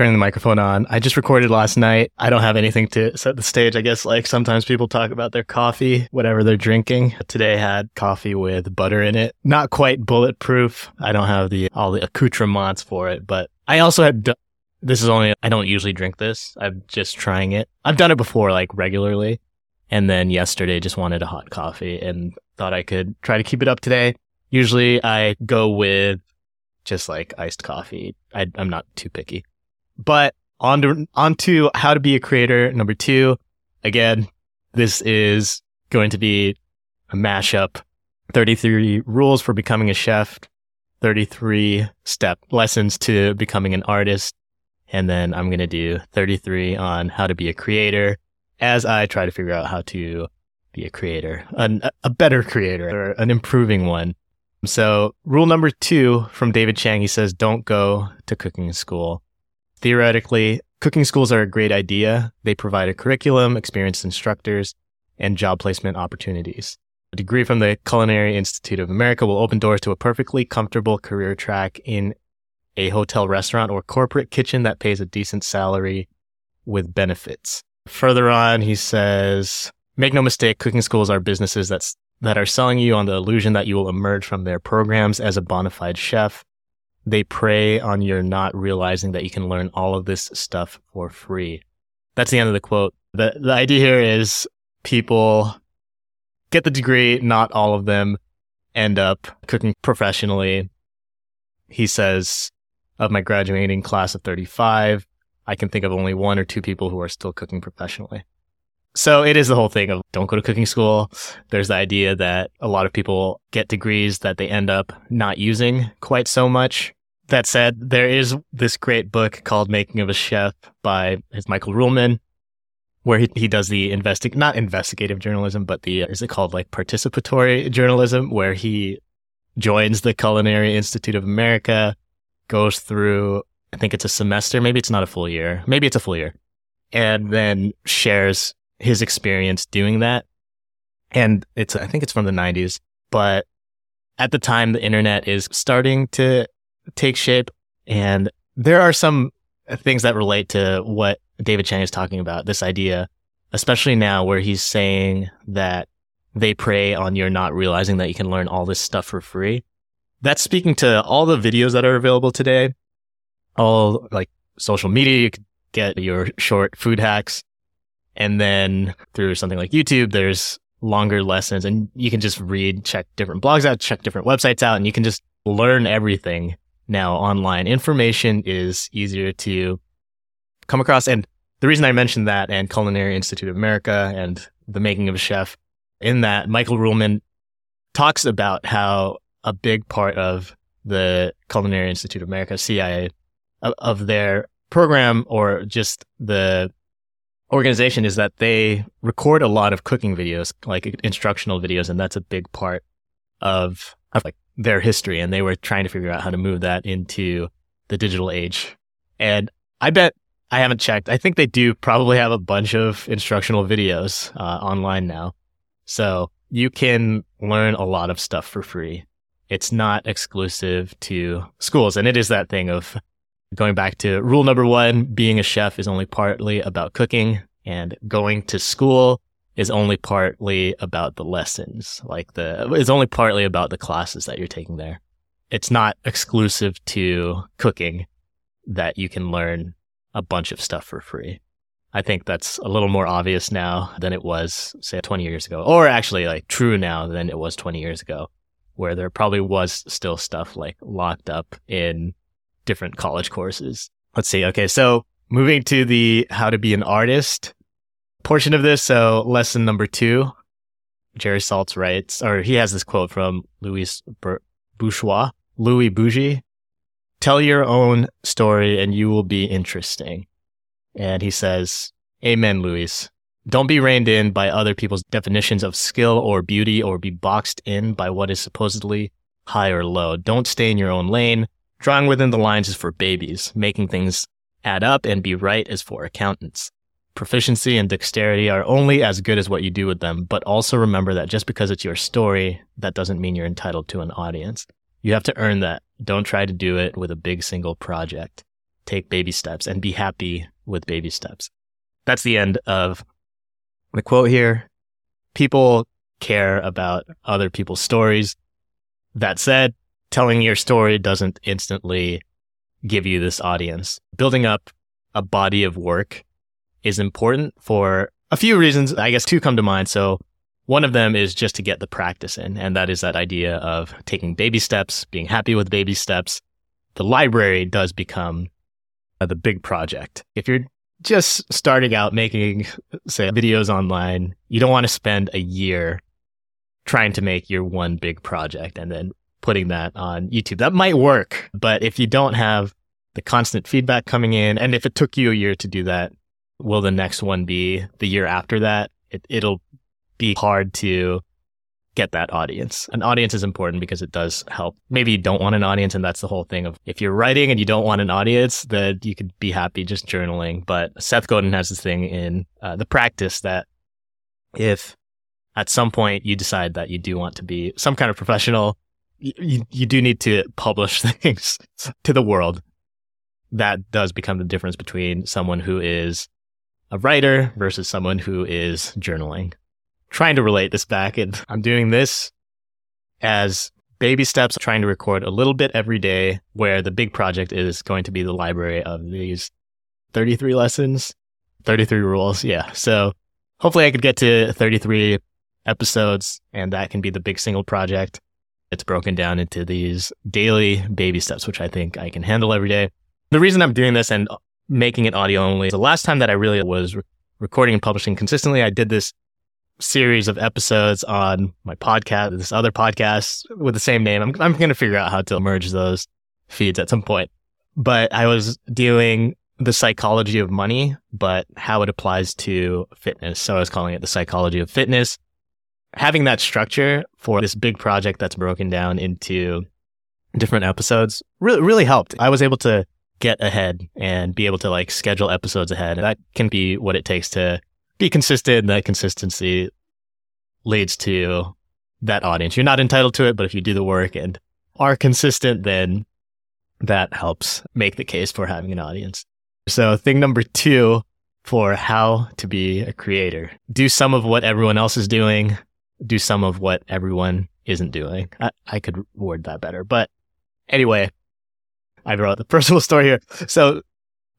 turning the microphone on. I just recorded last night. I don't have anything to set the stage. I guess like sometimes people talk about their coffee, whatever they're drinking. Today I had coffee with butter in it. Not quite bulletproof. I don't have the all the accoutrements for it, but I also had this is only I don't usually drink this. I'm just trying it. I've done it before like regularly. And then yesterday just wanted a hot coffee and thought I could try to keep it up today. Usually I go with just like iced coffee. I, am not too picky. But on to, on to how to be a creator. Number two, again, this is going to be a mashup. 33 rules for becoming a chef, 33 step lessons to becoming an artist. And then I'm going to do 33 on how to be a creator as I try to figure out how to be a creator, an, a better creator or an improving one. So rule number two from David Chang, he says, don't go to cooking school. Theoretically, cooking schools are a great idea. They provide a curriculum, experienced instructors, and job placement opportunities. A degree from the Culinary Institute of America will open doors to a perfectly comfortable career track in a hotel restaurant or corporate kitchen that pays a decent salary with benefits. Further on, he says, make no mistake, cooking schools are businesses that's, that are selling you on the illusion that you will emerge from their programs as a bona fide chef. They prey on your not realizing that you can learn all of this stuff for free. That's the end of the quote. The, the idea here is people get the degree, not all of them end up cooking professionally. He says, of my graduating class of 35, I can think of only one or two people who are still cooking professionally. So it is the whole thing of don't go to cooking school. There's the idea that a lot of people get degrees that they end up not using quite so much. That said, there is this great book called Making of a Chef by his Michael Ruhlman, where he, he does the investi- not investigative journalism, but the, is it called like participatory journalism, where he joins the Culinary Institute of America, goes through I think it's a semester. Maybe it's not a full year. Maybe it's a full year. And then shares his experience doing that. And it's, I think it's from the 90s, but at the time, the internet is starting to take shape. And there are some things that relate to what David Chang is talking about this idea, especially now where he's saying that they prey on your not realizing that you can learn all this stuff for free. That's speaking to all the videos that are available today all like social media. You could get your short food hacks. And then through something like YouTube, there's longer lessons and you can just read, check different blogs out, check different websites out, and you can just learn everything now online. Information is easier to come across. And the reason I mentioned that and Culinary Institute of America and the making of a chef in that Michael Ruhlman talks about how a big part of the Culinary Institute of America, CIA, of, their program or just the organization is that they record a lot of cooking videos, like instructional videos, and that's a big part of, of like their history. And they were trying to figure out how to move that into the digital age. And I bet I haven't checked. I think they do probably have a bunch of instructional videos uh, online now. So you can learn a lot of stuff for free. It's not exclusive to schools. And it is that thing of Going back to rule number one, being a chef is only partly about cooking and going to school is only partly about the lessons. Like the, it's only partly about the classes that you're taking there. It's not exclusive to cooking that you can learn a bunch of stuff for free. I think that's a little more obvious now than it was, say, 20 years ago, or actually like true now than it was 20 years ago, where there probably was still stuff like locked up in different college courses. Let's see. Okay. So moving to the how to be an artist portion of this. So lesson number two, Jerry Saltz writes, or he has this quote from Louis Bourgeois, Louis Bougie. Tell your own story and you will be interesting. And he says, Amen, Louis. Don't be reined in by other people's definitions of skill or beauty or be boxed in by what is supposedly high or low. Don't stay in your own lane. Drawing within the lines is for babies. Making things add up and be right is for accountants. Proficiency and dexterity are only as good as what you do with them, but also remember that just because it's your story, that doesn't mean you're entitled to an audience. You have to earn that. Don't try to do it with a big single project. take baby steps and be happy with baby steps. That's the end of the quote here. People care about other people's stories. That said, telling your story doesn't instantly give you this audience. Building up a body of work is important for a few reasons. I guess two come to mind. So one of them is just to get the practice in. And that is that idea of taking baby steps, being happy with baby steps. The library does become uh, the big project. If you're just starting out making, say, videos online, you don't want to spend a year trying to make your one big project and then putting that on YouTube. That might work, but if you don't have the constant feedback coming in, and if it took you a year to do that, will the next one be the year after that? It, it'll be hard to get that audience. An audience is important because it does help. Maybe you don't want an audience, and that's the whole thing of if you're writing and you don't want an audience, then you could be happy just journaling. But Seth Godin has this thing in uh, the practice that if at some point you decide that you do want to be some kind of professional, you, you do need to publish things to the world. That does become the difference between someone who is a writer versus someone who is journaling. Trying to relate this back, and I'm doing this as baby steps, trying to record a little bit every day, where the big project is going to be the library of these 33 lessons, 33 rules. Yeah. So hopefully I could get to 33 episodes, and that can be the big single project. It's broken down into these daily baby steps, which I think I can handle every day. The reason I'm doing this and making it audio only, is the last time that I really was re- recording and publishing consistently, I did this series of episodes on my podcast, this other podcast with the same name. I'm, I'm going to figure out how to merge those feeds at some point. But I was doing the psychology of money, but how it applies to fitness. So I was calling it the psychology of fitness having that structure for this big project that's broken down into different episodes really, really helped. I was able to get ahead and be able to like schedule episodes ahead. And that can be what it takes to be consistent. That consistency leads to that audience. You're not entitled to it, but if you do the work and are consistent, then that helps make the case for having an audience. So thing number two for how to be a creator, do some of what everyone else is doing do some of what everyone isn't doing. I, I could word that better. But anyway, I wrote the personal story here. So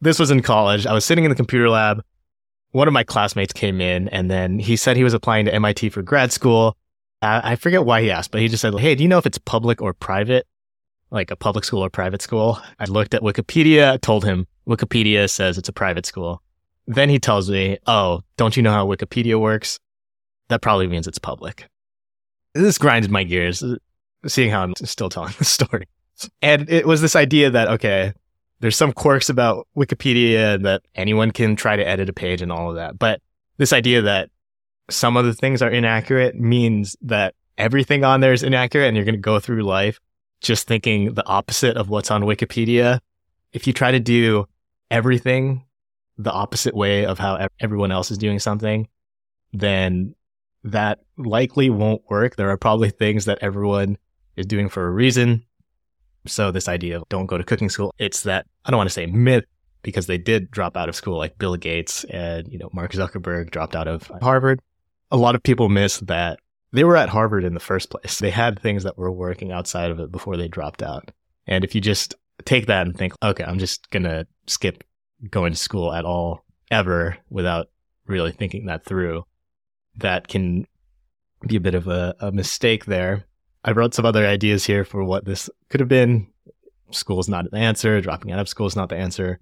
this was in college. I was sitting in the computer lab. One of my classmates came in and then he said he was applying to MIT for grad school. I, I forget why he asked, but he just said, Hey, do you know if it's public or private? Like a public school or private school? I looked at Wikipedia, told him Wikipedia says it's a private school. Then he tells me, Oh, don't you know how Wikipedia works? That probably means it's public. This grinded my gears, seeing how I'm still telling the story. And it was this idea that, okay, there's some quirks about Wikipedia and that anyone can try to edit a page and all of that. But this idea that some of the things are inaccurate means that everything on there is inaccurate and you're going to go through life just thinking the opposite of what's on Wikipedia. If you try to do everything the opposite way of how everyone else is doing something, then that likely won't work. There are probably things that everyone is doing for a reason. So this idea of don't go to cooking school, it's that I don't want to say myth because they did drop out of school like Bill Gates and, you know, Mark Zuckerberg dropped out of Harvard. A lot of people miss that they were at Harvard in the first place. They had things that were working outside of it before they dropped out. And if you just take that and think, okay, I'm just going to skip going to school at all ever without really thinking that through, that can be a bit of a, a mistake there. I wrote some other ideas here for what this could have been. School is not the answer. Dropping out of school is not the answer.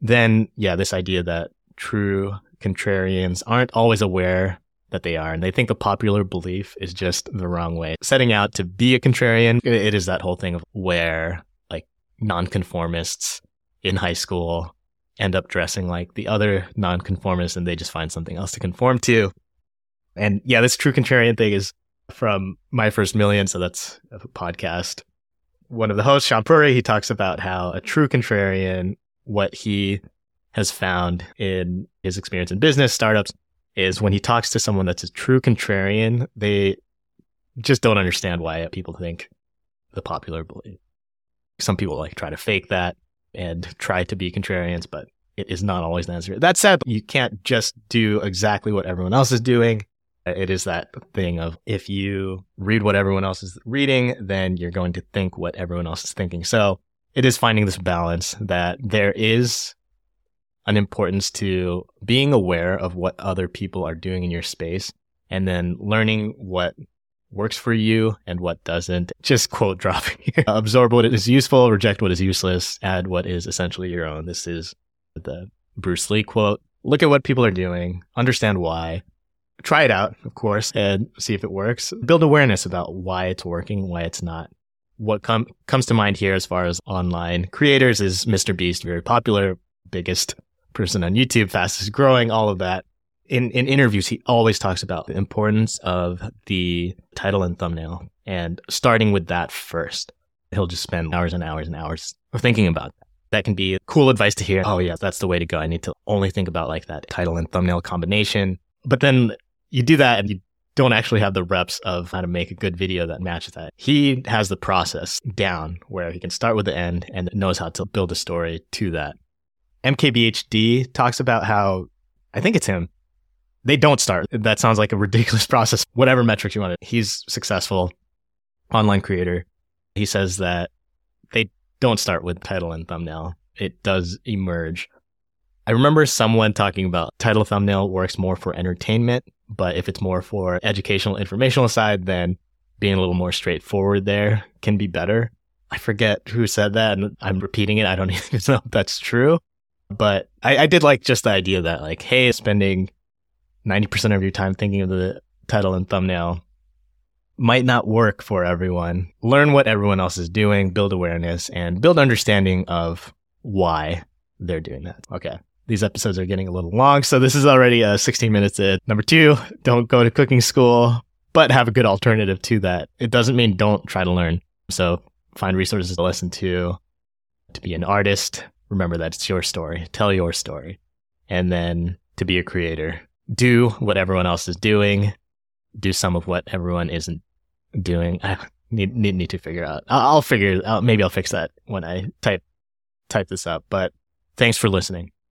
Then, yeah, this idea that true contrarians aren't always aware that they are, and they think the popular belief is just the wrong way. Setting out to be a contrarian, it is that whole thing of where like nonconformists in high school end up dressing like the other nonconformists and they just find something else to conform to. And yeah, this true contrarian thing is from My First Million. So that's a podcast. One of the hosts, Shaan Puri, he talks about how a true contrarian, what he has found in his experience in business, startups, is when he talks to someone that's a true contrarian, they just don't understand why people think the popular belief. Some people like try to fake that. and try to be contrarians, but it is not always the answer. That said, you can't just do exactly what everyone else is doing. Uh, it is that thing of if you read what everyone else is reading, then you're going to think what everyone else is thinking. So it is finding this balance that there is an importance to being aware of what other people are doing in your space and then learning what works for you and what doesn't. Just quote dropping. Absorb what is useful, reject what is useless, add what is essentially your own. This is the Bruce Lee quote. Look at what people are doing, understand why, try it out, of course, and see if it works. Build awareness about why it's working, why it's not. What com- comes to mind here as far as online creators is Mr. Beast, very popular, biggest person on YouTube, fastest growing, all of that. In, in interviews, he always talks about the importance of the title and thumbnail and starting with that first. He'll just spend hours and hours and hours thinking about that. That can be cool advice to hear. Oh, yeah, that's the way to go. I need to only think about like that title and thumbnail combination. But then you do that and you don't actually have the reps of how to make a good video that matches that. He has the process down where he can start with the end and knows how to build a story to that. MKBHD talks about how, I think it's him, they don't start. That sounds like a ridiculous process. Whatever metrics you want he's successful online creator. He says that they don't start with title and thumbnail. It does emerge. I remember someone talking about title thumbnail works more for entertainment, but if it's more for educational, informational side, then being a little more straightforward there can be better. I forget who said that and I'm repeating it. I don't even know if that's true. But I, I did like just the idea that like, hey, spending 90% of your time thinking of the title and thumbnail might not work for everyone. Learn what everyone else is doing, build awareness, and build understanding of why they're doing that. Okay. These episodes are getting a little long, so this is already uh, 16 minutes in. Number two, don't go to cooking school, but have a good alternative to that. It doesn't mean don't try to learn. So find resources to listen to, to be an artist, remember that it's your story. Tell your story. And then to be a creator, do what everyone else is doing. Do some of what everyone isn't doing. I need, need, need to figure out. I'll, I'll figure out. Maybe I'll fix that when I type, type this up, but thanks for listening.